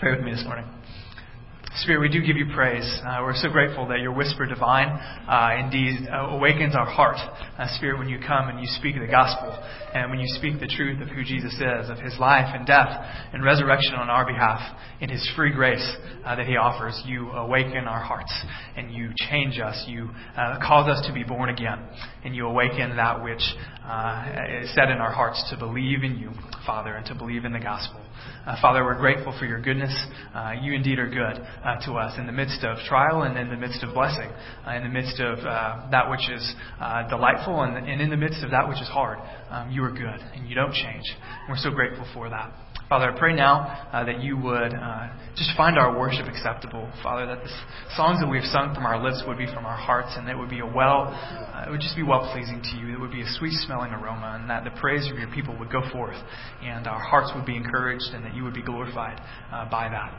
Pray with me this morning. Spirit, we do give you praise. Uh, we're so grateful that your whisper divine uh, indeed uh, awakens our heart. Uh, Spirit, when you come and you speak the gospel, and when you speak the truth of who Jesus is, of his life and death and resurrection on our behalf, in his free grace uh, that he offers, you awaken our hearts and you change us. You uh, cause us to be born again, and you awaken that which is set in our hearts to believe in you, Father, and to believe in the gospel. Uh, Father, we're grateful for your goodness. Uh, you indeed are good uh, to us in the midst of trial and in the midst of blessing, uh, in the midst of uh, that which is uh, delightful and, and, in the midst of that which is hard. Um, you are good and you don't change. We're so grateful for that. Father, I pray now that you would uh, just find our worship acceptable. Father, that the songs that we have sung from our lips would be from our hearts and that would be a well, it would just be well pleasing to you. It would be a sweet smelling aroma and that the praise of your people would go forth and our hearts would be encouraged and that you would be glorified uh, by that.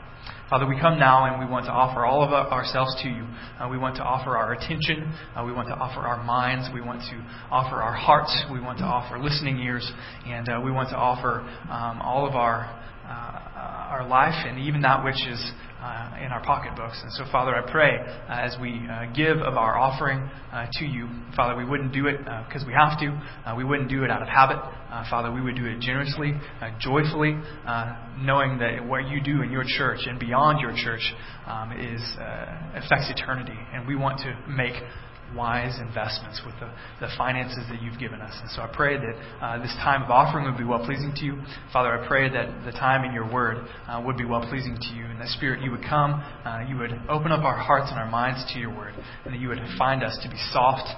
Father, we come now and we want to offer all of ourselves to you. Uh, we want to offer our attention. Uh, we want to offer our minds. We want to offer our hearts. We want to offer listening ears. And uh, we want to offer um, all of our, uh, our life and even that which is uh, in our pocketbooks. And so, Father, I pray uh, as we uh, give of our offering uh, to you, Father, we wouldn't do it because uh, we have to. Uh, we wouldn't do it out of habit. Father, we would do it generously, joyfully, knowing that what you do in your church and beyond your church um, is affects eternity. And we want to make wise investments with the, the finances that you've given us. And so I pray that uh, this time of offering would be well pleasing to you. Father, I pray that the time in your word uh, would be well pleasing to you. And that Spirit, you would come, uh, you would open up our hearts and our minds to your word, and that you would find us to be soft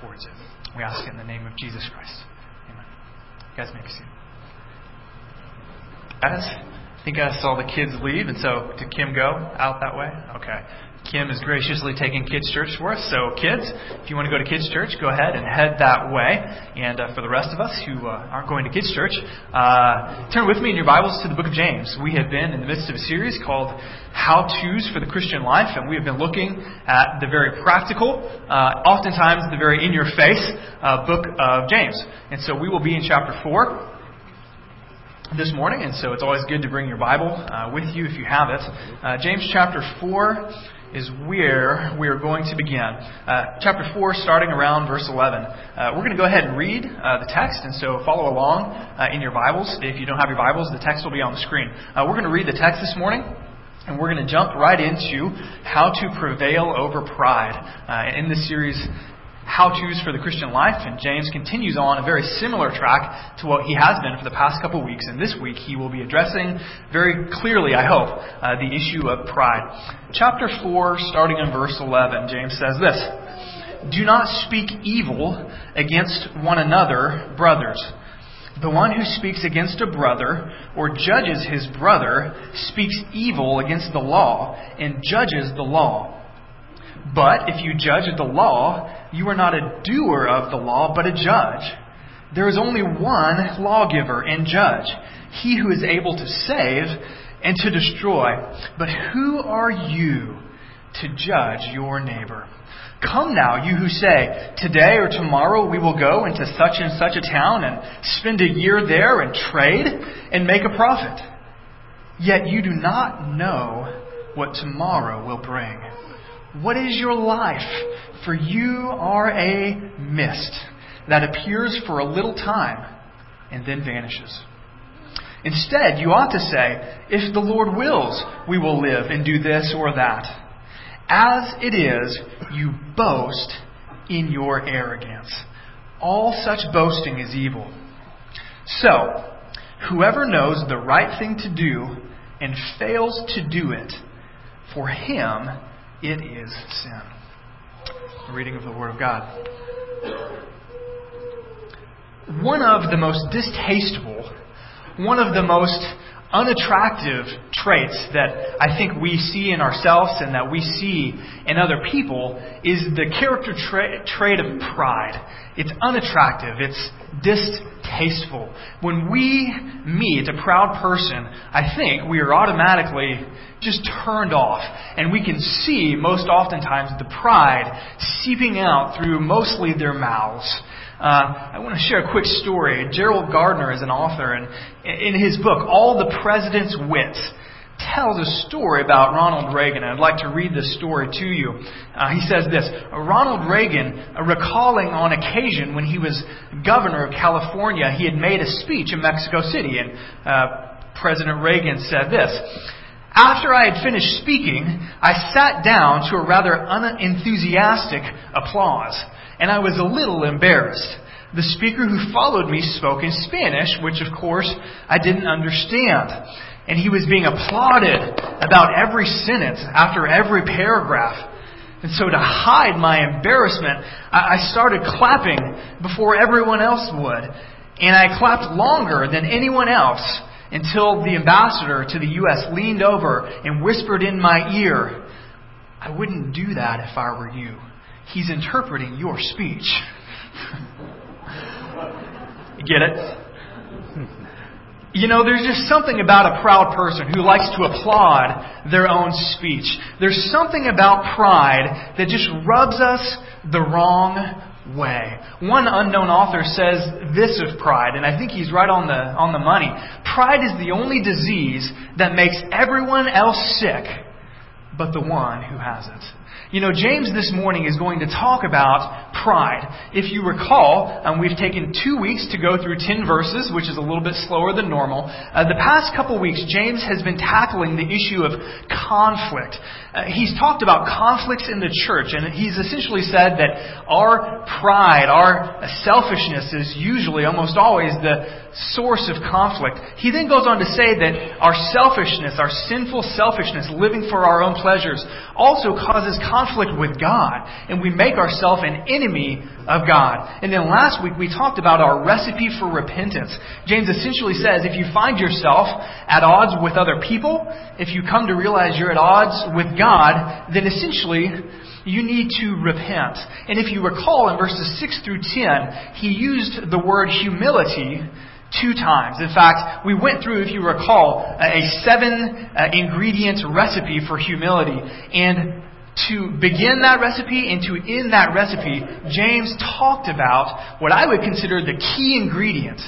towards it. We ask it in the name of Jesus Christ. Amen. You guys may be seated. Guys, I think I saw the kids leave, and so did Kim go out that way? Okay. Kim is graciously taking Kids Church for us. So, kids, if you want to go to Kids Church, go ahead and head that way. And uh, for the rest of us who uh, aren't going to Kids Church, uh, turn with me in your Bibles to the book of James. We have been in the midst of a series called How To's for the Christian Life, and we have been looking at the very practical, uh, oftentimes the very in your face uh, book of James. And so we will be in chapter 4 this morning, and so it's always good to bring your Bible uh, with you if you have it. Uh, James chapter 4 is where we are going to begin. Uh, chapter 4, starting around verse 11. Uh, we're going to go ahead and read uh, the text, and so follow along uh, in your Bibles. If you don't have your Bibles, the text will be on the screen. Uh, we're going to read the text this morning. And we're going to jump right into how to prevail over pride. Uh, in this series, how to's for the Christian life, and James continues on a very similar track to what he has been for the past couple weeks. And this week he will be addressing very clearly, I hope, uh, the issue of pride. Chapter 4, starting in verse 11, James says this Do not speak evil against one another, brothers. The one who speaks against a brother or judges his brother speaks evil against the law and judges the law. But if you judge the law, you are not a doer of the law, but a judge. There is only one lawgiver and judge, he who is able to save and to destroy. But who are you to judge your neighbor? Come now, you who say, Today or tomorrow we will go into such and such a town and spend a year there and trade and make a profit. Yet you do not know what tomorrow will bring. What is your life? For you are a mist that appears for a little time and then vanishes. Instead, you ought to say, If the Lord wills, we will live and do this or that. As it is, you boast in your arrogance. All such boasting is evil. So, whoever knows the right thing to do and fails to do it, for him it is sin. A reading of the Word of God. One of the most distasteful, one of the most unattractive traits that I think we see in ourselves and that we see in other people is the character tra- trait of pride. It's unattractive. It's distasteful. When we meet a proud person, I think we are automatically just turned off. And we can see, most oftentimes, the pride seeping out through mostly their mouths. Uh, I want to share a quick story. Gerald Gardner is an author, and in his book, All the President's Wits, tells a story about Ronald Reagan. I'd like to read this story to you. Uh, he says this Ronald Reagan, uh, recalling on occasion when he was governor of California, he had made a speech in Mexico City, and uh, President Reagan said this. After I had finished speaking, I sat down to a rather unenthusiastic applause, and I was a little embarrassed. The speaker who followed me spoke in Spanish, which of course I didn't understand. And he was being applauded about every sentence after every paragraph. And so to hide my embarrassment, I started clapping before everyone else would. And I clapped longer than anyone else until the ambassador to the U.S. leaned over and whispered in my ear, I wouldn't do that if I were you. He's interpreting your speech. Get it? You know, there's just something about a proud person who likes to applaud their own speech. There's something about pride that just rubs us the wrong way. One unknown author says this of pride, and I think he's right on the, on the money. Pride is the only disease that makes everyone else sick but the one who has it. You know, James this morning is going to talk about pride. If you recall, um, we've taken two weeks to go through 10 verses, which is a little bit slower than normal. Uh, the past couple weeks, James has been tackling the issue of conflict. Uh, he's talked about conflicts in the church, and he's essentially said that our pride, our selfishness is usually, almost always, the source of conflict. He then goes on to say that our selfishness, our sinful selfishness, living for our own pleasures, also causes conflict with God, and we make ourselves an enemy of God. And then last week we talked about our recipe for repentance. James essentially says if you find yourself at odds with other people, if you come to realize you're at odds with God, then essentially you need to repent. And if you recall in verses 6 through 10, he used the word humility two times. In fact, we went through, if you recall, a seven uh, ingredient recipe for humility. And to begin that recipe and to end that recipe, James talked about what I would consider the key ingredient.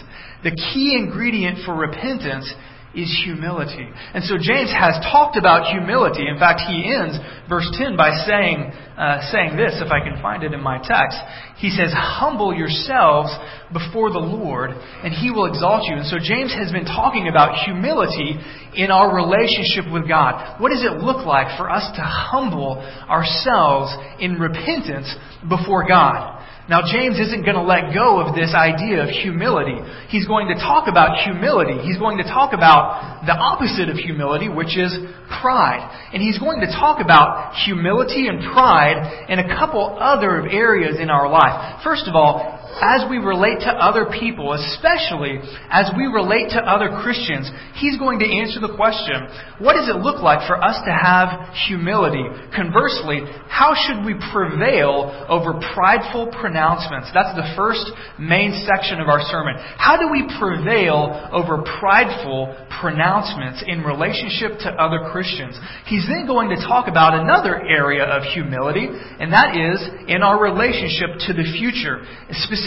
The key ingredient for repentance is humility. And so James has talked about humility. In fact, he ends verse 10 by saying, uh, saying this, if I can find it in my text. He says, Humble yourselves before the Lord, and he will exalt you. And so James has been talking about humility in our relationship with God. What does it look like for us to humble ourselves in repentance before God? Now, James isn't going to let go of this idea of humility. He's going to talk about humility. He's going to talk about the opposite of humility, which is pride. And he's going to talk about humility and pride in a couple other areas in our life. First of all, as we relate to other people, especially as we relate to other Christians, he's going to answer the question, what does it look like for us to have humility? Conversely, how should we prevail over prideful pronouncements? That's the first main section of our sermon. How do we prevail over prideful pronouncements in relationship to other Christians? He's then going to talk about another area of humility, and that is in our relationship to the future, specifically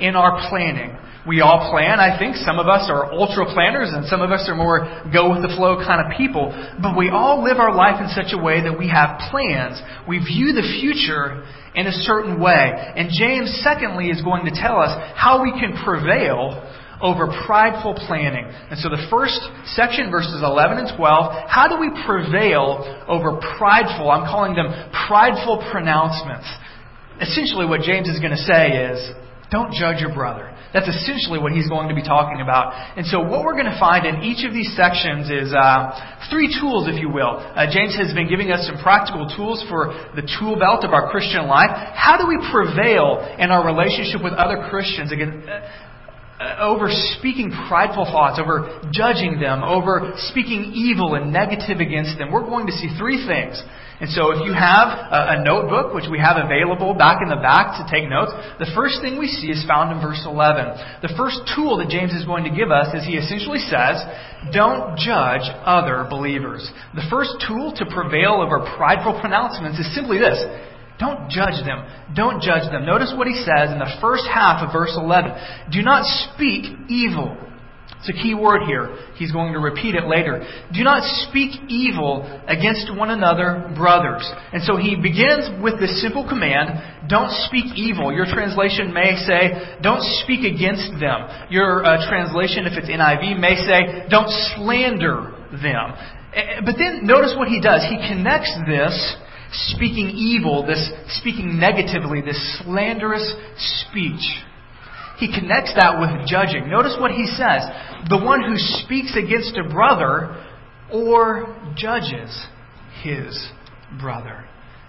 in our planning. We all plan, I think. Some of us are ultra planners and some of us are more go with the flow kind of people. But we all live our life in such a way that we have plans. We view the future in a certain way. And James, secondly, is going to tell us how we can prevail over prideful planning. And so the first section, verses 11 and 12, how do we prevail over prideful, I'm calling them prideful pronouncements. Essentially, what James is going to say is, don't judge your brother. That's essentially what he's going to be talking about. And so, what we're going to find in each of these sections is uh, three tools, if you will. Uh, James has been giving us some practical tools for the tool belt of our Christian life. How do we prevail in our relationship with other Christians against, uh, uh, over speaking prideful thoughts, over judging them, over speaking evil and negative against them? We're going to see three things and so if you have a, a notebook, which we have available back in the back to take notes, the first thing we see is found in verse 11. The first tool that James is going to give us is he essentially says, don't judge other believers. The first tool to prevail over prideful pronouncements is simply this. Don't judge them. Don't judge them. Notice what he says in the first half of verse 11. Do not speak evil It's a key word here. He's going to repeat it later. Do not speak evil against one another, brothers. And so he begins with this simple command don't speak evil. Your translation may say, don't speak against them. Your uh, translation, if it's NIV, may say, don't slander them. Eh, but then notice what he does. He connects this speaking evil, this speaking negatively, this slanderous speech he connects that with judging. Notice what he says the one who speaks against a brother or judges his brother.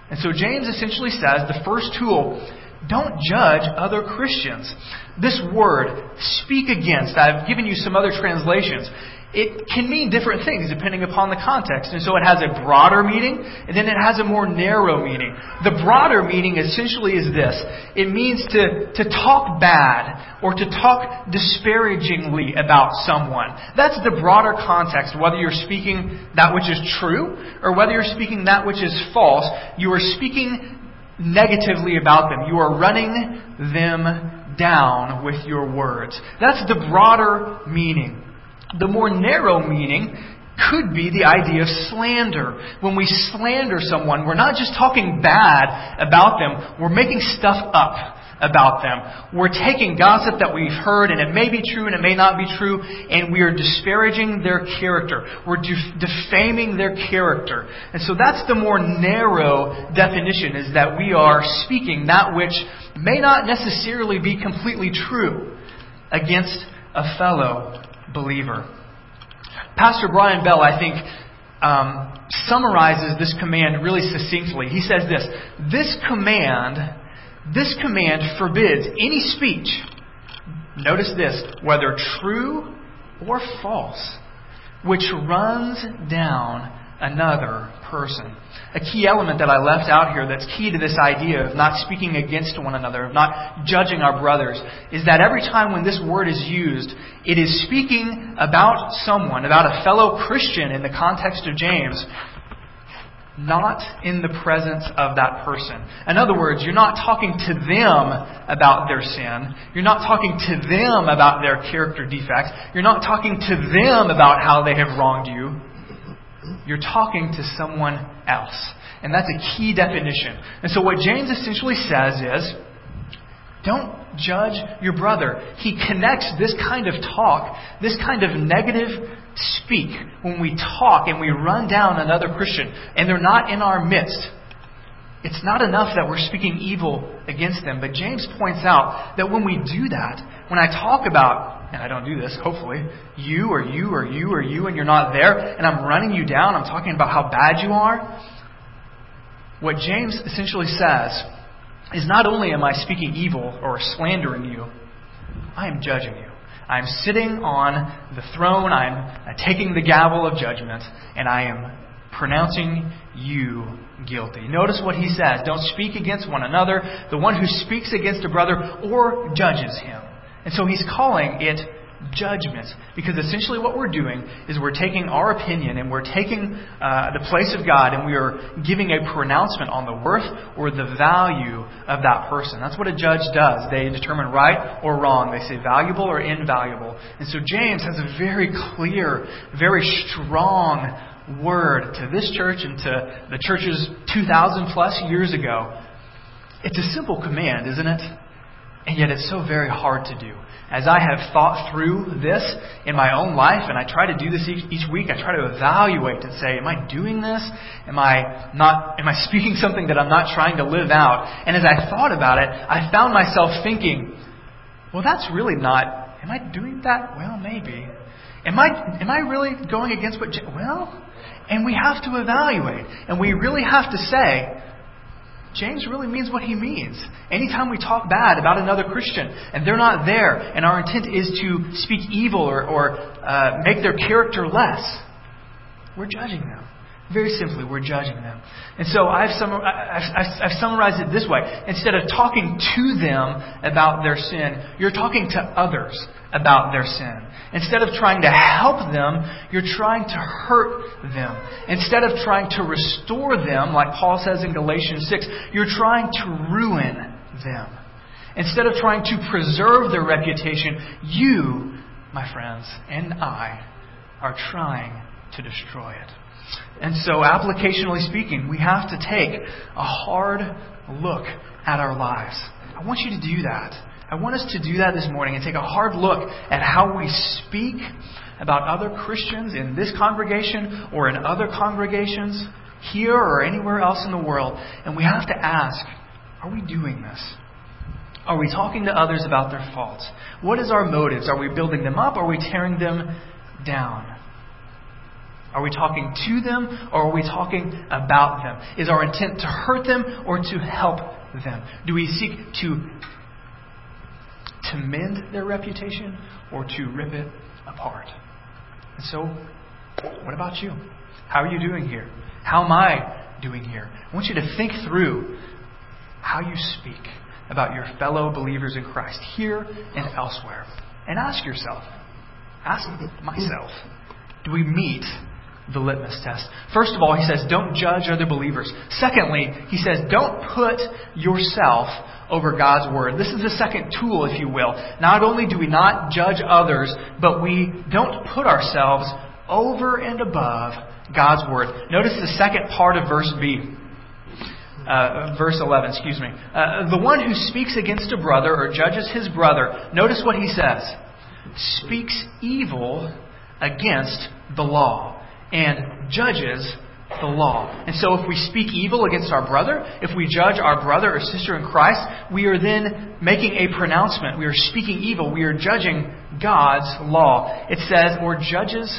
And so James essentially says the first tool don't judge other Christians. This word, speak against, I've given you some other translations it can mean different things depending upon the context. And so it has a broader meaning, and then it has a more narrow meaning. The broader meaning essentially is this it means to, to talk bad or to talk disparagingly about someone. That's the broader context, whether you're speaking that which is true or whether you're speaking that which is false. You are speaking negatively about them, you are running them down with your words. That's the broader meaning. The more narrow meaning could be the idea of slander. When we slander someone, we're not just talking bad about them, we're making stuff up about them. We're taking gossip that we've heard, and it may be true and it may not be true, and we are disparaging their character. We're defaming their character. And so that's the more narrow definition, is that we are speaking that which may not necessarily be completely true against a fellow believer. Pastor Brian Bell, I think, um, summarizes this command really succinctly. He says this This command, this command forbids any speech, notice this, whether true or false, which runs down another person. A key element that I left out here that's key to this idea of not speaking against one another, of not judging our brothers, is that every time when this word is used, it is speaking about someone, about a fellow Christian in the context of James, not in the presence of that person. In other words, you're not talking to them about their sin. You're not talking to them about their character defects. You're not talking to them about how they have wronged you. You're talking to someone else. And that's a key definition. And so what James essentially says is don't judge your brother. He connects this kind of talk, this kind of negative speak, when we talk and we run down another Christian and they're not in our midst. It's not enough that we're speaking evil against them, but James points out that when we do that, when I talk about and I don't do this, hopefully, you or you or you or you and you're not there, and I'm running you down, I'm talking about how bad you are. What James essentially says is not only am I speaking evil or slandering you, I am judging you. I'm sitting on the throne, I'm uh, taking the gavel of judgment, and I am pronouncing you guilty. Notice what he says. Don't speak against one another. The one who speaks against a brother or judges him and so he's calling it judgment. Because essentially what we're doing is we're taking our opinion and we're taking uh, the place of God and we are giving a pronouncement on the worth or the value of that person. That's what a judge does. They determine right or wrong. They say valuable or invaluable. And so James has a very clear, very strong word to this church and to the churches 2,000 plus years ago. It's a simple command, isn't it? And yet it's so very hard to do. As I have thought through this in my own life, and I try to do this each, each week, I try to evaluate and say, am I doing this? Am I not, am I speaking something that I'm not trying to live out? And as I thought about it, I found myself thinking, well, that's really not, am I doing that? Well, maybe. Am I, am I really going against what, well, and we have to evaluate. And we really have to say, James really means what he means. Anytime we talk bad about another Christian and they're not there, and our intent is to speak evil or, or uh, make their character less, we're judging them. Very simply, we're judging them. And so I've, summa- I've, I've, summarized it this way. Instead of talking to them about their sin, you're talking to others about their sin. Instead of trying to help them, you're trying to hurt them. Instead of trying to restore them, like Paul says in Galatians 6, you're trying to ruin them. Instead of trying to preserve their reputation, you my friends, and I are trying to destroy it. And so, applicationally speaking, we have to take a hard look at our lives. I want you to do that. I want us to do that this morning and take a hard look at how we speak about other Christians in this congregation or in other congregations, here or anywhere else in the world. And we have to ask are we doing this? Are we talking to others about their faults? What is our motives? Are we building them up or are we tearing them down? Are we talking to them or are we talking about them? Is our intent to hurt them or to help them? Do we seek to, to mend their reputation or to rip it apart? And so, what about you? How are you doing here? How am I doing here? I want you to think through how you speak about your fellow believers in Christ here and elsewhere. And ask yourself, ask myself, do we meet the litmus test? First of all, he says, don't judge other believers. Secondly, he says, don't put yourself over God's Word. This is the second tool, if you will. Not only do we not judge others, but we don't put ourselves over and above God's Word. Notice the second part of verse B. Uh, verse 11, excuse me. Uh, the one who speaks against a brother or judges his brother, notice what he says speaks evil against the law and judges the law. And so if we speak evil against our brother, if we judge our brother or sister in Christ, we are then making a pronouncement. We are speaking evil. We are judging God's law. It says, or judges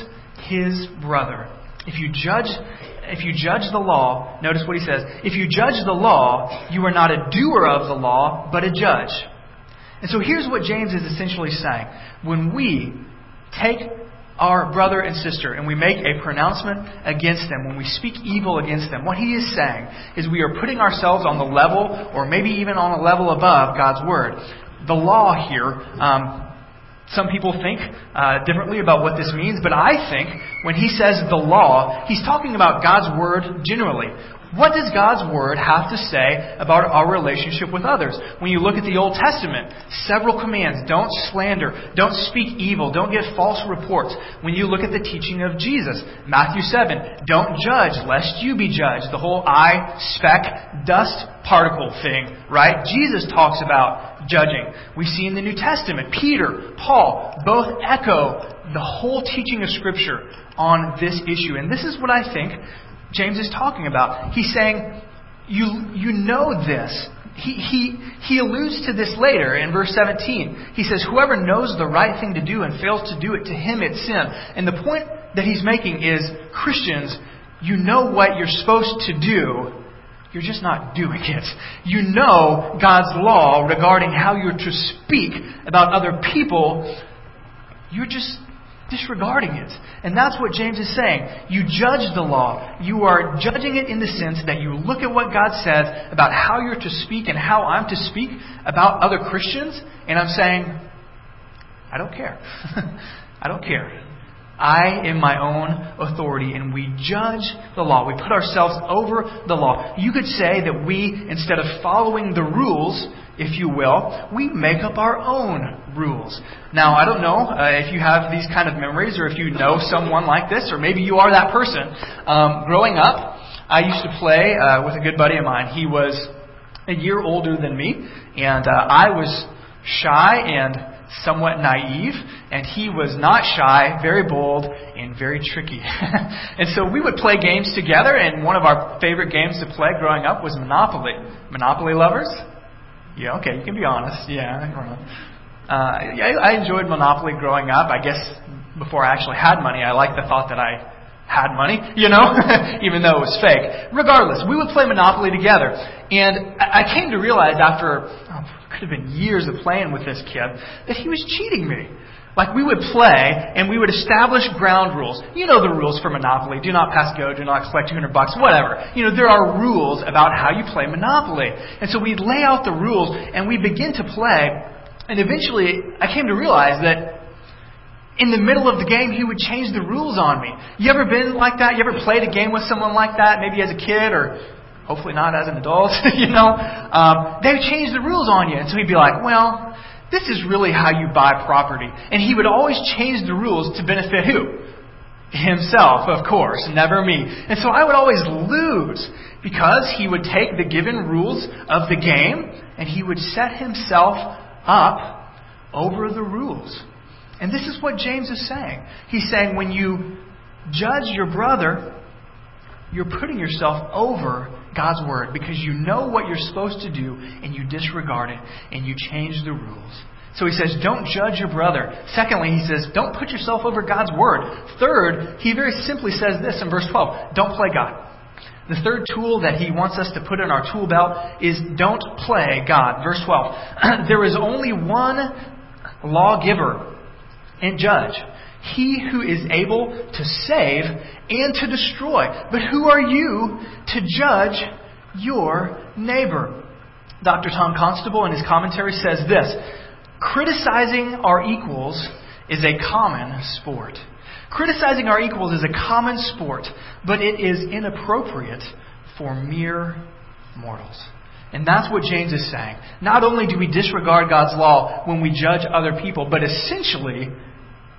his brother. If you judge if you judge the law, notice what he says. If you judge the law, you are not a doer of the law, but a judge. And so here's what James is essentially saying. When we take our brother and sister and we make a pronouncement against them, when we speak evil against them, what he is saying is we are putting ourselves on the level, or maybe even on a level above God's Word. The law here, um, some people think uh, differently about what this means, but I think when he says the law, he's talking about God's Word generally. What does God's Word have to say about our relationship with others? When you look at the Old Testament, several commands. Don't slander. Don't speak evil. Don't give false reports. When you look at the teaching of Jesus, Matthew 7, don't judge lest you be judged. The whole eye, speck, dust particle thing, right? Jesus talks about judging. We see in the New Testament, Peter, Paul, both echo the whole teaching of Scripture on this issue. And this is what I think James is talking about. He's saying, you, you know this. He, he, he alludes to this later in verse 17. He says, Whoever knows the right thing to do and fails to do it, to him it's sin. And the point that he's making is Christians, you know what you're supposed to do, you're just not doing it. You know God's law regarding how you're to speak about other people, you're just disregarding it. And that's what James is saying. You judge the law. You are judging it in the sense that you look at what God says about how you're to speak and how I'm to speak about other Christians, and I'm saying, I don't care. I don't care. I am my own authority, and we judge the law. We put ourselves over the law. You could say that we, instead of following the rules, if you will, we make up our own rules. Now, I don't know uh, if you have these kind of memories or if you know someone like this, or maybe you are that person. Um, growing up, I used to play uh, with a good buddy of mine. He was a year older than me, and uh, I was shy and somewhat naive, and he was not shy, very bold, and very tricky. and so we would play games together, and one of our favorite games to play growing up was Monopoly. Monopoly lovers? Yeah, okay, you can be honest. Yeah, uh, I, I enjoyed Monopoly growing up. I guess before I actually had money, I liked the thought that I had money, you know, even though it was fake. Regardless, we would play Monopoly together. And I came to realize after, oh, could have been years of playing with this kid, that he was cheating me. Like we would play and we would establish ground rules. You know the rules for Monopoly. Do not pass go, do not collect 200 bucks, whatever. You know, there are rules about how you play Monopoly. And so we'd lay out the rules and we begin to play. And eventually I came to realize that in the middle of the game, he would change the rules on me. You ever been like that? You ever played a game with someone like that, maybe as a kid or hopefully not as an adult, you know? Um, they would change the rules on you. And so he'd be like, well, this is really how you buy property. And he would always change the rules to benefit who? Himself, of course, never me. And so I would always lose because he would take the given rules of the game and he would set himself up over the rules. And this is what James is saying. He's saying when you judge your brother, you're putting yourself over God's word because you know what you're supposed to do and you disregard it and you change the rules. So he says, don't judge your brother. Secondly, he says, don't put yourself over God's word. Third, he very simply says this in verse 12 don't play God. The third tool that he wants us to put in our tool belt is don't play God. Verse 12. there is only one lawgiver and judge he who is able to save and to destroy. But who are you to judge your neighbor? Dr. Tom Constable in his commentary says this Criticizing our equals is a common sport. Criticizing our equals is a common sport, but it is inappropriate for mere mortals. And that's what James is saying. Not only do we disregard God's law when we judge other people, but essentially,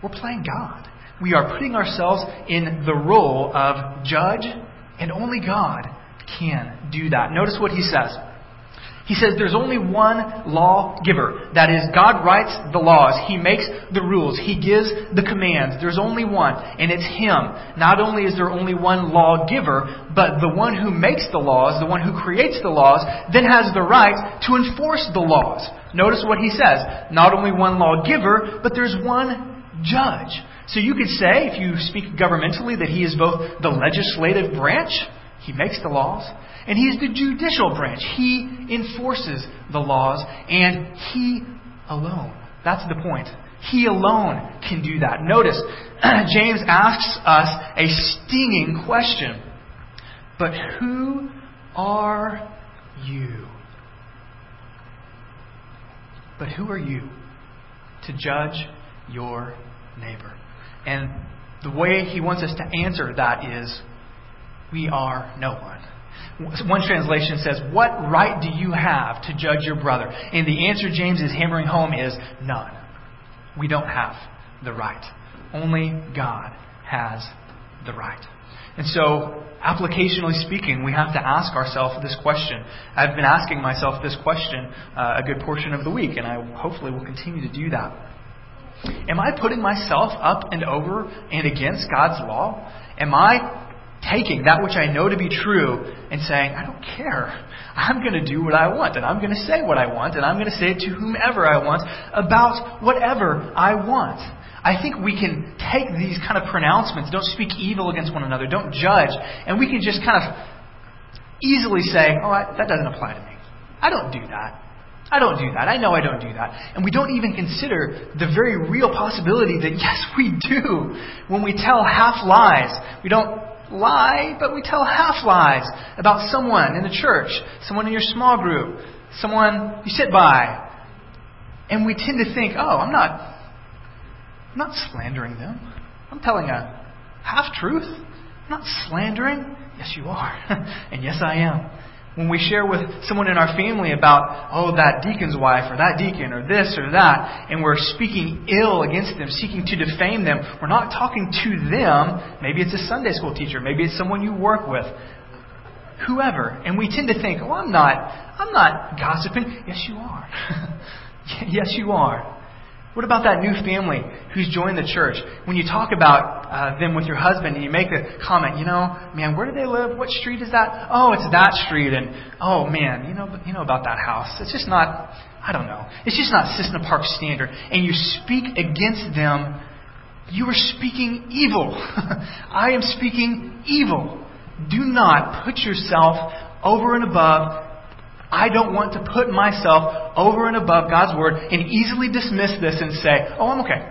we're playing God. We are putting ourselves in the role of judge, and only God can do that. Notice what he says. He says there's only one lawgiver. That is, God writes the laws. He makes the rules. He gives the commands. There's only one, and it's Him. Not only is there only one lawgiver, but the one who makes the laws, the one who creates the laws, then has the right to enforce the laws. Notice what he says. Not only one lawgiver, but there's one judge. So you could say, if you speak governmentally, that he is both the legislative branch, he makes the laws, and he is the judicial branch. He enforces the laws, and he alone. That's the point. He alone can do that. Notice, James asks us a stinging question. But who are you? But who are you to judge your neighbor. And the way he wants us to answer that is, we are no one. One translation says, What right do you have to judge your brother? And the answer James is hammering home is none. We don't have the right. Only God has the right. And so, applicationally speaking, we have to ask ourselves this question. I've been asking myself this question uh, a good portion of the week, and I hopefully will continue to do that. Am I putting myself up and over and against God's law? Am I taking that which I know to be true and saying, I don't care. I'm going to do what I want, and I'm going to say what I want, and I'm going to say it to whomever I want about whatever I want. I think we can take these kind of pronouncements, don't speak evil against one another, don't judge, and we can just kind of easily say, oh, I, that doesn't apply to me. I don't do that. I don't do that. I know I don't do that. And we don't even consider the very real possibility that, yes, we do. When we tell half lies, we don't lie, but we tell half lies about someone in the church, someone in your small group, someone you sit by. And we tend to think, oh, I'm not, I'm not slandering them. I'm telling a half truth. I'm not slandering. Yes, you are. and yes, I am when we share with someone in our family about, oh, that deacon's wife or that deacon or this or that, and we're speaking ill against them, seeking to defame them, we're not talking to them. Maybe it's a Sunday school teacher, maybe it's someone you work with, whoever. And we tend to think, oh, I'm not, I'm not gossiping. Yes, you are. yes, you are. What about that new family who's joined the church? When you talk about uh, them with your husband and you make the comment, you know, man, where do they live? What street is that? Oh, it's that street. And oh man, you know, you know about that house. It's just not. I don't know. It's just not Cissna Park standard. And you speak against them. You are speaking evil. I am speaking evil. Do not put yourself over and above I don't want to put myself over and above God's Word and easily dismiss this and say, oh, I'm okay.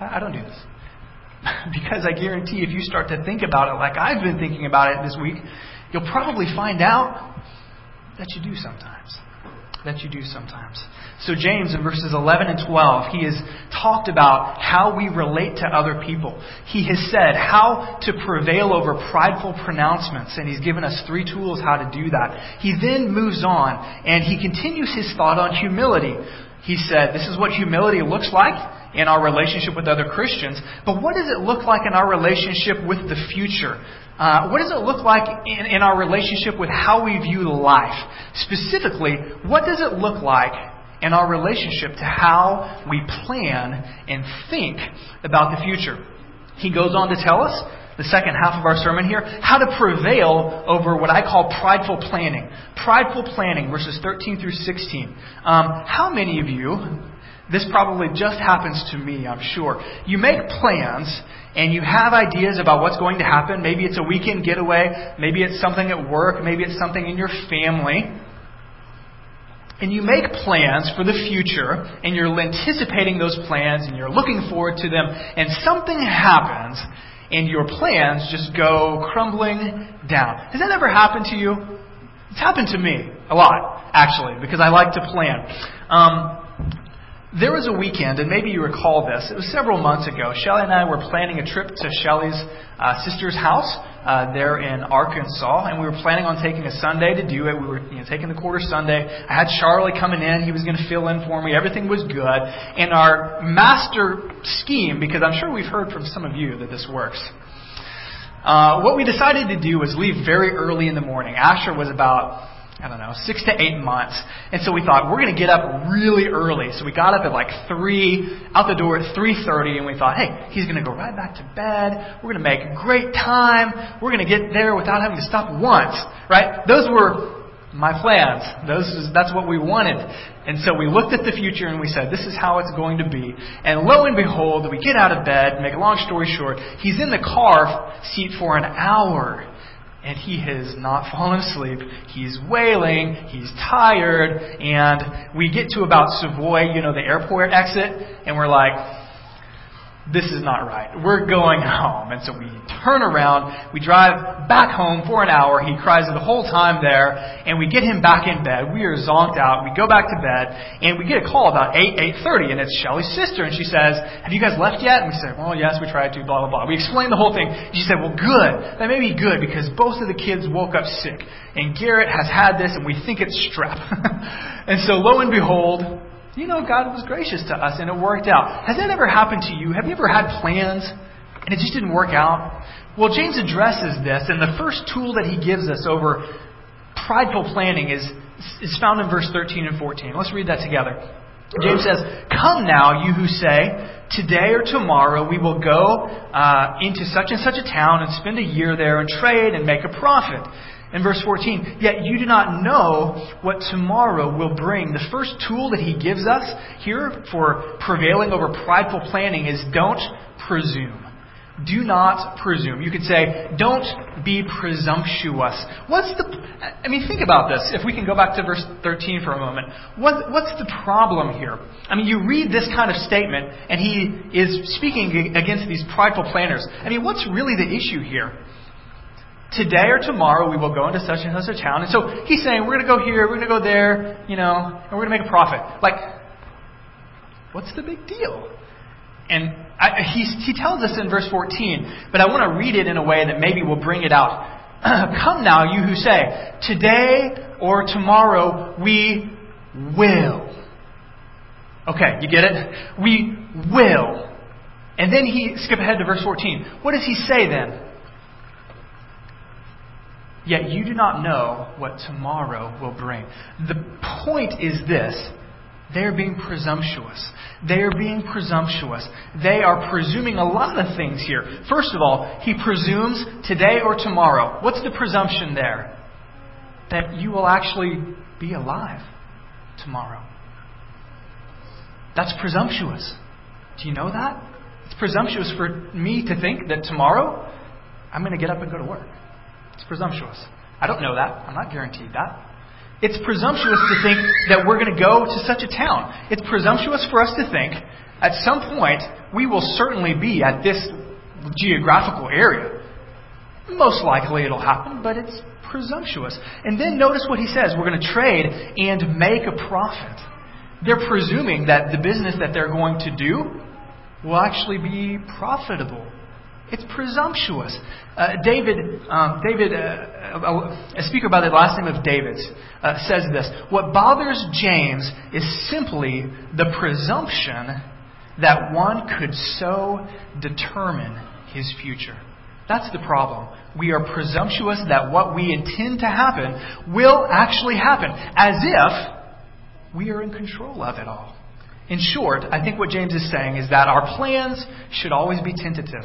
I don't do this. because I guarantee if you start to think about it like I've been thinking about it this week, you'll probably find out that you do sometimes. That you do sometimes. So, James in verses 11 and 12, he has talked about how we relate to other people. He has said how to prevail over prideful pronouncements, and he's given us three tools how to do that. He then moves on, and he continues his thought on humility. He said, This is what humility looks like in our relationship with other Christians, but what does it look like in our relationship with the future? Uh, what does it look like in, in our relationship with how we view life? Specifically, what does it look like in our relationship to how we plan and think about the future? He goes on to tell us the second half of our sermon here, how to prevail over what I call prideful planning. Prideful planning, verses 13 through 16. Um, how many of you, this probably just happens to me, I'm sure, you make plans and you have ideas about what's going to happen. Maybe it's a weekend getaway, maybe it's something at work, maybe it's something in your family. And you make plans for the future, and you're anticipating those plans, and you're looking forward to them, and something happens, and your plans just go crumbling down. Has that ever happened to you? It's happened to me a lot, actually, because I like to plan. Um, there was a weekend, and maybe you recall this. It was several months ago. Shelly and I were planning a trip to Shelly's uh, sister's house uh, there in Arkansas, and we were planning on taking a Sunday to do it. We were you know, taking the quarter Sunday. I had Charlie coming in; he was going to fill in for me. Everything was good, and our master scheme, because I'm sure we've heard from some of you that this works. Uh, what we decided to do was leave very early in the morning. Asher was about I don't know, six to eight months. And so we thought, we're going to get up really early. So we got up at like 3, out the door at 3.30, and we thought, hey, he's going to go right back to bed. We're going to make great time. We're going to get there without having to stop once, right? Those were my plans. Those that's what we wanted. And so we looked at the future and we said, this is how it's going to be. And lo and behold, we get out of bed, make a long story short, he's in the car seat for an hour and he has not fallen asleep. He's wailing, he's tired, and we get to about Savoy, you know, the airport exit, and we're like, this is not right. We're going home. And so we turn around, we drive back home for an hour. He cries the whole time there, and we get him back in bed. We are zonked out. We go back to bed, and we get a call about 8, 8.30, and it's Shelly's sister, and she says, have you guys left yet? And we say, well, yes, we tried to, blah, blah, blah. We explained the whole thing. She said, well, good. That may be good, because both of the kids woke up sick, and Garrett has had this, and we think it's strep. and so lo and behold, you know, God was gracious to us and it worked out. Has that ever happened to you? Have you ever had plans and it just didn't work out? Well, James addresses this, and the first tool that he gives us over prideful planning is, is found in verse 13 and 14. Let's read that together. James says, Come now, you who say, Today or tomorrow we will go uh, into such and such a town and spend a year there and trade and make a profit. In verse 14, yet you do not know what tomorrow will bring. The first tool that he gives us here for prevailing over prideful planning is don't presume. Do not presume. You could say, don't be presumptuous. What's the, I mean, think about this. If we can go back to verse 13 for a moment. What, what's the problem here? I mean, you read this kind of statement, and he is speaking against these prideful planners. I mean, what's really the issue here? Today or tomorrow we will go into such and such a town. And so he's saying, we're going to go here, we're going to go there, you know, and we're going to make a profit. Like, what's the big deal? And I, he, he tells us in verse 14, but I want to read it in a way that maybe will bring it out. Come now, you who say, today or tomorrow we will. Okay, you get it? We will. And then he, skip ahead to verse 14. What does he say then? Yet you do not know what tomorrow will bring. The point is this they're being presumptuous. They are being presumptuous. They are presuming a lot of things here. First of all, he presumes today or tomorrow. What's the presumption there? That you will actually be alive tomorrow. That's presumptuous. Do you know that? It's presumptuous for me to think that tomorrow I'm going to get up and go to work. It's presumptuous. I don't know that. I'm not guaranteed that. It's presumptuous to think that we're going to go to such a town. It's presumptuous for us to think at some point we will certainly be at this geographical area. Most likely it'll happen, but it's presumptuous. And then notice what he says we're going to trade and make a profit. They're presuming that the business that they're going to do will actually be profitable. It's presumptuous. Uh, David, um, David, uh, a speaker by the last name of David, uh, says this: What bothers James is simply the presumption that one could so determine his future. That's the problem. We are presumptuous that what we intend to happen will actually happen, as if we are in control of it all. In short, I think what James is saying is that our plans should always be tentative.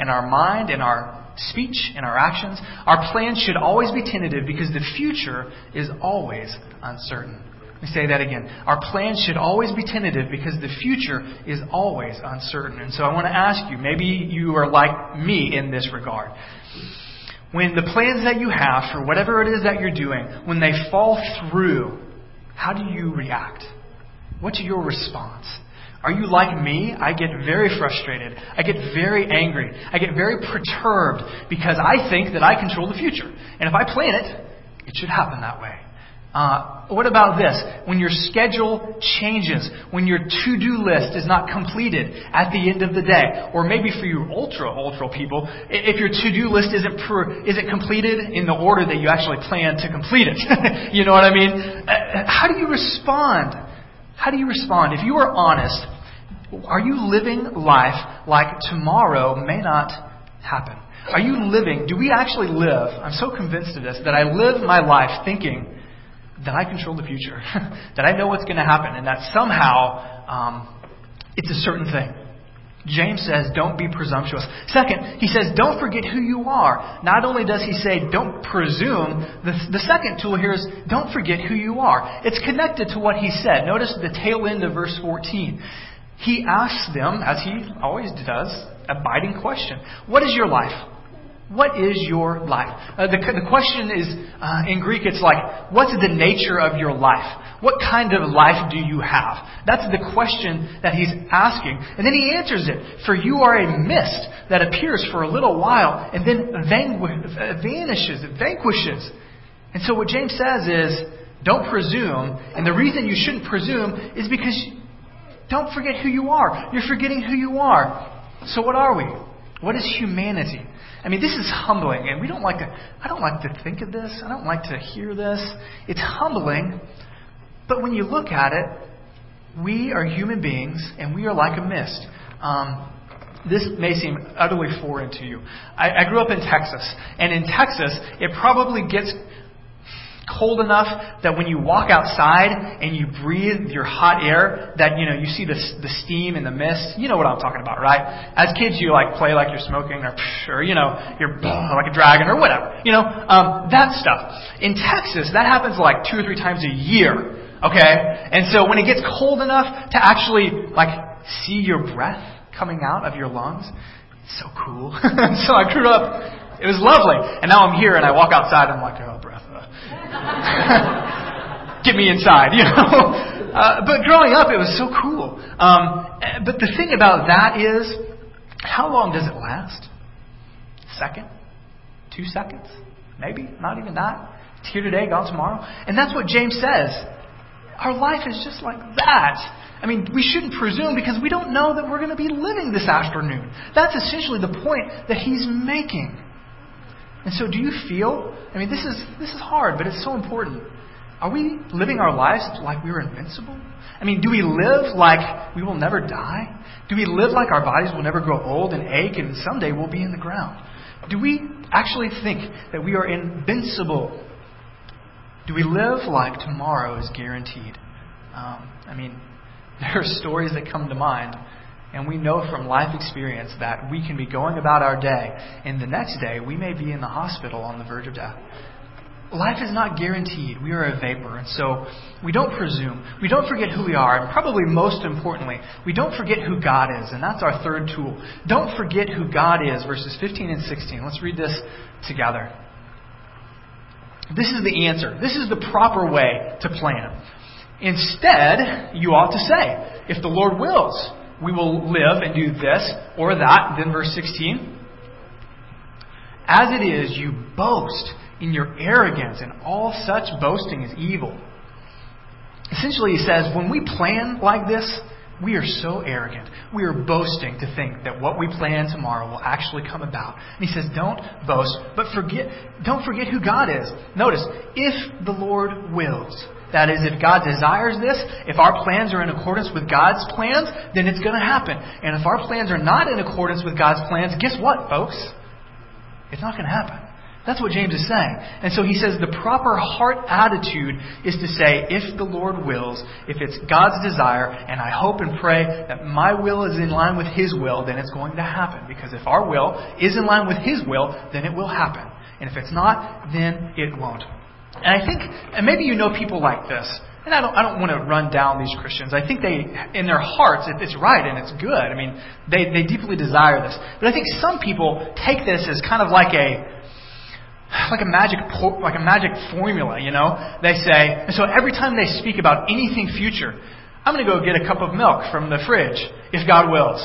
In our mind, in our speech, in our actions, our plans should always be tentative because the future is always uncertain. Let me say that again. Our plans should always be tentative because the future is always uncertain. And so I want to ask you, maybe you are like me in this regard. When the plans that you have for whatever it is that you're doing, when they fall through, how do you react? What's your response? Are you like me? I get very frustrated. I get very angry. I get very perturbed because I think that I control the future. And if I plan it, it should happen that way. Uh, what about this? When your schedule changes, when your to-do list is not completed at the end of the day, or maybe for you ultra ultra people, if your to-do list isn't per, isn't completed in the order that you actually plan to complete it, you know what I mean? Uh, how do you respond? How do you respond? If you are honest, are you living life like tomorrow may not happen? Are you living, do we actually live, I'm so convinced of this, that I live my life thinking that I control the future, that I know what's going to happen, and that somehow um, it's a certain thing. James says, don't be presumptuous. Second, he says, don't forget who you are. Not only does he say, don't presume, the, the second tool here is, don't forget who you are. It's connected to what he said. Notice the tail end of verse 14. He asks them, as he always does, a biting question What is your life? What is your life? Uh, the, the question is, uh, in Greek, it's like, what's the nature of your life? What kind of life do you have? That's the question that he's asking. And then he answers it. For you are a mist that appears for a little while and then vanqu- vanishes, it vanquishes. And so what James says is, don't presume. And the reason you shouldn't presume is because don't forget who you are. You're forgetting who you are. So what are we? What is humanity? I mean, this is humbling, and we don't like to. I don't like to think of this. I don't like to hear this. It's humbling, but when you look at it, we are human beings, and we are like a mist. Um, this may seem utterly foreign to you. I, I grew up in Texas, and in Texas, it probably gets cold enough that when you walk outside and you breathe your hot air, that you know you see the the steam and the mist. You know what I'm talking about, right? As kids, you like play like you're smoking, or or you know you're like a dragon or whatever. You know um, that stuff. In Texas, that happens like two or three times a year. Okay, and so when it gets cold enough to actually like see your breath coming out of your lungs, it's so cool. so I grew up. It was lovely, and now I'm here and I walk outside and I'm like, oh. Get me inside, you know. Uh, but growing up, it was so cool. Um, but the thing about that is, how long does it last? Second? Two seconds? Maybe? Not even that. It's here today, gone tomorrow. And that's what James says. Our life is just like that. I mean, we shouldn't presume because we don't know that we're going to be living this afternoon. That's essentially the point that he's making. And so, do you feel? I mean, this is this is hard, but it's so important. Are we living our lives like we are invincible? I mean, do we live like we will never die? Do we live like our bodies will never grow old and ache and someday we'll be in the ground? Do we actually think that we are invincible? Do we live like tomorrow is guaranteed? Um, I mean, there are stories that come to mind and we know from life experience that we can be going about our day, and the next day we may be in the hospital on the verge of death. Life is not guaranteed. We are a vapor. And so we don't presume. We don't forget who we are. And probably most importantly, we don't forget who God is. And that's our third tool. Don't forget who God is, verses 15 and 16. Let's read this together. This is the answer. This is the proper way to plan. Instead, you ought to say, if the Lord wills, we will live and do this or that. Then verse 16. As it is, you boast in your arrogance, and all such boasting is evil. Essentially, he says, when we plan like this, we are so arrogant. We are boasting to think that what we plan tomorrow will actually come about. And he says, don't boast, but forget, don't forget who God is. Notice, if the Lord wills. That is, if God desires this, if our plans are in accordance with God's plans, then it's going to happen. And if our plans are not in accordance with God's plans, guess what, folks? It's not going to happen. That's what James is saying. And so he says the proper heart attitude is to say, if the Lord wills, if it's God's desire, and I hope and pray that my will is in line with His will, then it's going to happen. Because if our will is in line with His will, then it will happen. And if it's not, then it won't. And I think, and maybe you know people like this, and I don't, I don't want to run down these Christians. I think they, in their hearts, it's right and it's good. I mean, they, they deeply desire this. But I think some people take this as kind of like a, like a magic like a magic formula, you know. They say, and so every time they speak about anything future, I'm going to go get a cup of milk from the fridge if God wills.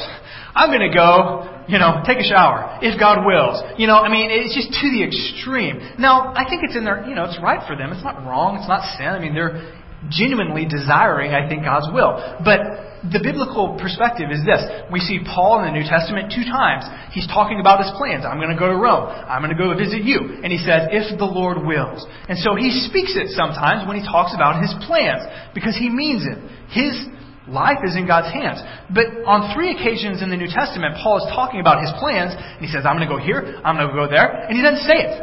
I'm going to go, you know, take a shower if God wills. You know, I mean, it's just to the extreme. Now, I think it's in their, you know, it's right for them. It's not wrong. It's not sin. I mean, they're genuinely desiring, I think, God's will. But the biblical perspective is this. We see Paul in the New Testament two times. He's talking about his plans. I'm going to go to Rome. I'm going to go visit you. And he says, if the Lord wills. And so he speaks it sometimes when he talks about his plans because he means it. His life is in God's hands. But on three occasions in the New Testament, Paul is talking about his plans and he says, I'm going to go here. I'm going to go there. And he doesn't say it.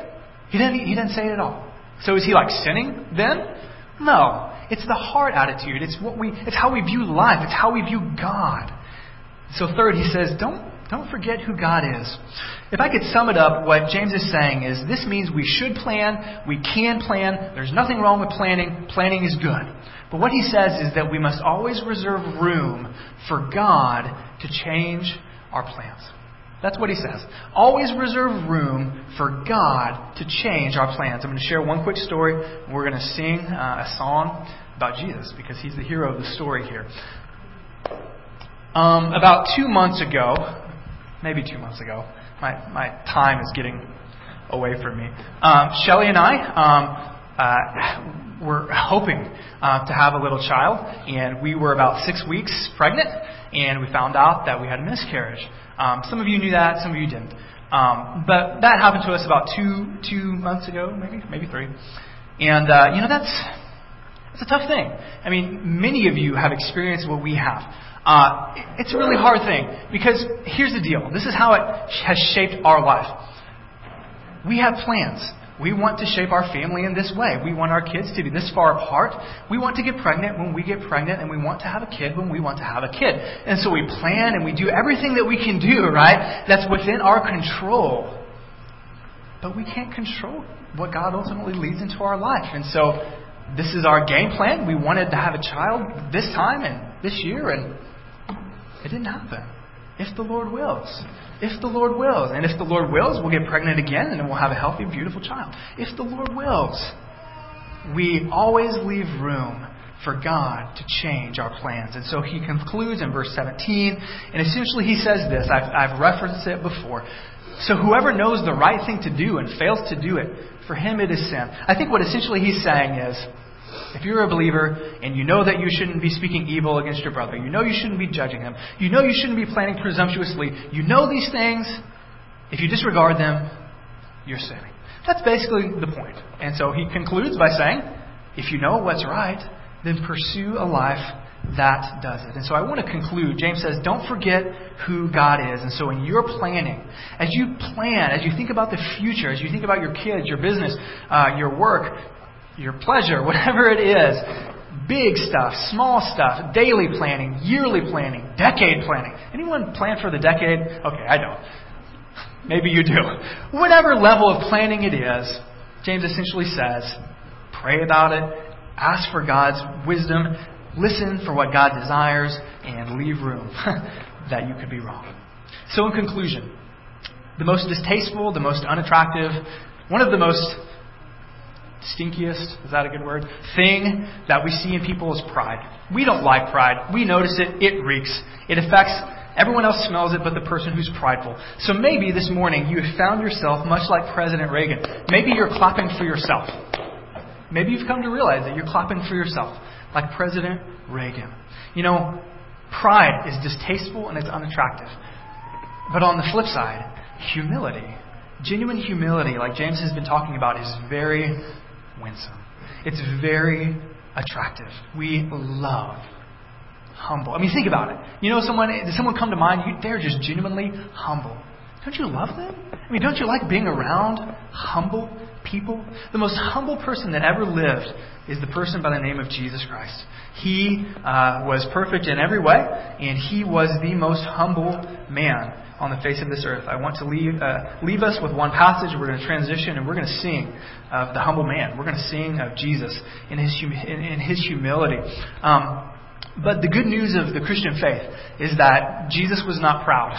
He doesn't, he doesn't say it at all. So is he like sinning then? No. It's the heart attitude. It's what we it's how we view life. It's how we view God. So third, he says, don't don't forget who God is. If I could sum it up, what James is saying is this means we should plan, we can plan, there's nothing wrong with planning, planning is good. But what he says is that we must always reserve room for God to change our plans. That's what he says. Always reserve room for God to change our plans. I'm going to share one quick story. We're going to sing uh, a song about Jesus because he's the hero of the story here. Um, about two months ago, maybe two months ago, my, my time is getting away from me. Um, Shelly and I um, uh, were hoping uh, to have a little child, and we were about six weeks pregnant, and we found out that we had a miscarriage. Um, some of you knew that, some of you didn't. Um, but that happened to us about two two months ago, maybe maybe three. And uh, you know that's that's a tough thing. I mean, many of you have experienced what we have. Uh, it's a really hard thing because here's the deal. This is how it has shaped our life. We have plans. We want to shape our family in this way. We want our kids to be this far apart. We want to get pregnant when we get pregnant, and we want to have a kid when we want to have a kid. And so we plan and we do everything that we can do, right? That's within our control. But we can't control what God ultimately leads into our life. And so this is our game plan. We wanted to have a child this time and this year, and it didn't happen. If the Lord wills. If the Lord wills. And if the Lord wills, we'll get pregnant again and we'll have a healthy, beautiful child. If the Lord wills. We always leave room for God to change our plans. And so he concludes in verse 17, and essentially he says this I've, I've referenced it before. So whoever knows the right thing to do and fails to do it, for him it is sin. I think what essentially he's saying is if you're a believer and you know that you shouldn't be speaking evil against your brother, you know you shouldn't be judging him, you know you shouldn't be planning presumptuously, you know these things, if you disregard them, you're sinning. That's basically the point. And so he concludes by saying, if you know what's right, then pursue a life that does it. And so I want to conclude. James says, don't forget who God is. And so in your planning, as you plan, as you think about the future, as you think about your kids, your business, uh, your work, your pleasure, whatever it is, big stuff, small stuff, daily planning, yearly planning, decade planning. Anyone plan for the decade? Okay, I don't. Maybe you do. Whatever level of planning it is, James essentially says, pray about it, ask for God's wisdom, listen for what God desires, and leave room that you could be wrong. So, in conclusion, the most distasteful, the most unattractive, one of the most stinkiest, is that a good word? Thing that we see in people is pride. We don't like pride. We notice it. It reeks. It affects everyone else smells it but the person who's prideful. So maybe this morning you have found yourself much like President Reagan. Maybe you're clapping for yourself. Maybe you've come to realize that you're clapping for yourself like President Reagan. You know, Pride is distasteful and it's unattractive. But on the flip side, humility, genuine humility, like James has been talking about, is very winsome. It's very attractive. We love humble. I mean, think about it. You know, someone, does someone come to mind? You, they're just genuinely humble. Don't you love them? I mean, don't you like being around humble people? The most humble person that ever lived is the person by the name of Jesus Christ. He uh, was perfect in every way, and he was the most humble man on the face of this earth. I want to leave, uh, leave us with one passage. We're going to transition, and we're going to sing of the humble man. We're going to sing of Jesus in his, hum- in, in his humility. Um, but the good news of the Christian faith is that Jesus was not proud.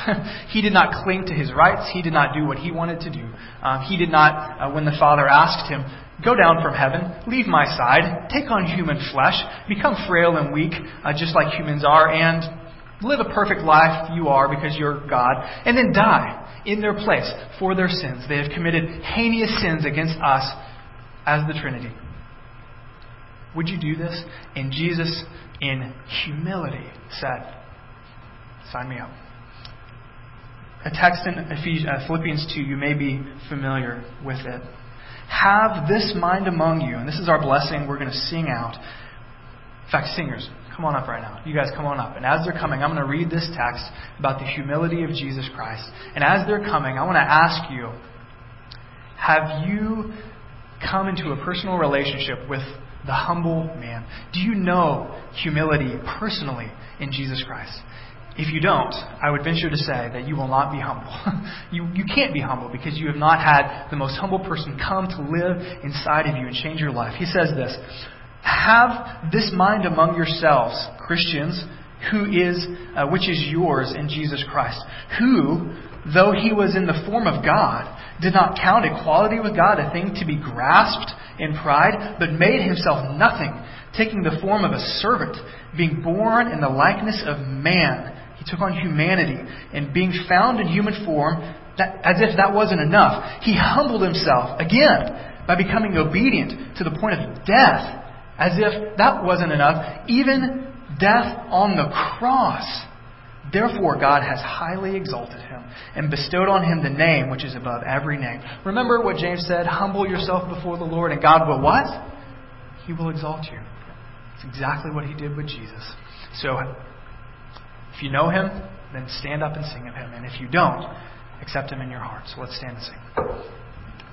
he did not cling to his rights. He did not do what he wanted to do. Um, he did not, uh, when the Father asked him, Go down from heaven, leave my side, take on human flesh, become frail and weak, uh, just like humans are, and live a perfect life you are because you're God, and then die in their place for their sins. They have committed heinous sins against us as the Trinity. Would you do this? And Jesus, in humility, said, Sign me up. A text in uh, Philippians 2, you may be familiar with it. Have this mind among you, and this is our blessing we're going to sing out. In fact, singers, come on up right now. You guys come on up. And as they're coming, I'm going to read this text about the humility of Jesus Christ. And as they're coming, I want to ask you have you come into a personal relationship with the humble man? Do you know humility personally in Jesus Christ? If you don't, I would venture to say that you will not be humble. you, you can't be humble because you have not had the most humble person come to live inside of you and change your life. He says this Have this mind among yourselves, Christians, who is, uh, which is yours in Jesus Christ, who, though he was in the form of God, did not count equality with God a thing to be grasped in pride, but made himself nothing, taking the form of a servant, being born in the likeness of man. He took on humanity, and being found in human form, that, as if that wasn't enough, he humbled himself again by becoming obedient to the point of death. As if that wasn't enough, even death on the cross. Therefore, God has highly exalted him and bestowed on him the name which is above every name. Remember what James said humble yourself before the Lord, and God will what? He will exalt you. It's exactly what he did with Jesus. So, if you know him, then stand up and sing of him. And if you don't, accept him in your heart. So let's stand and sing.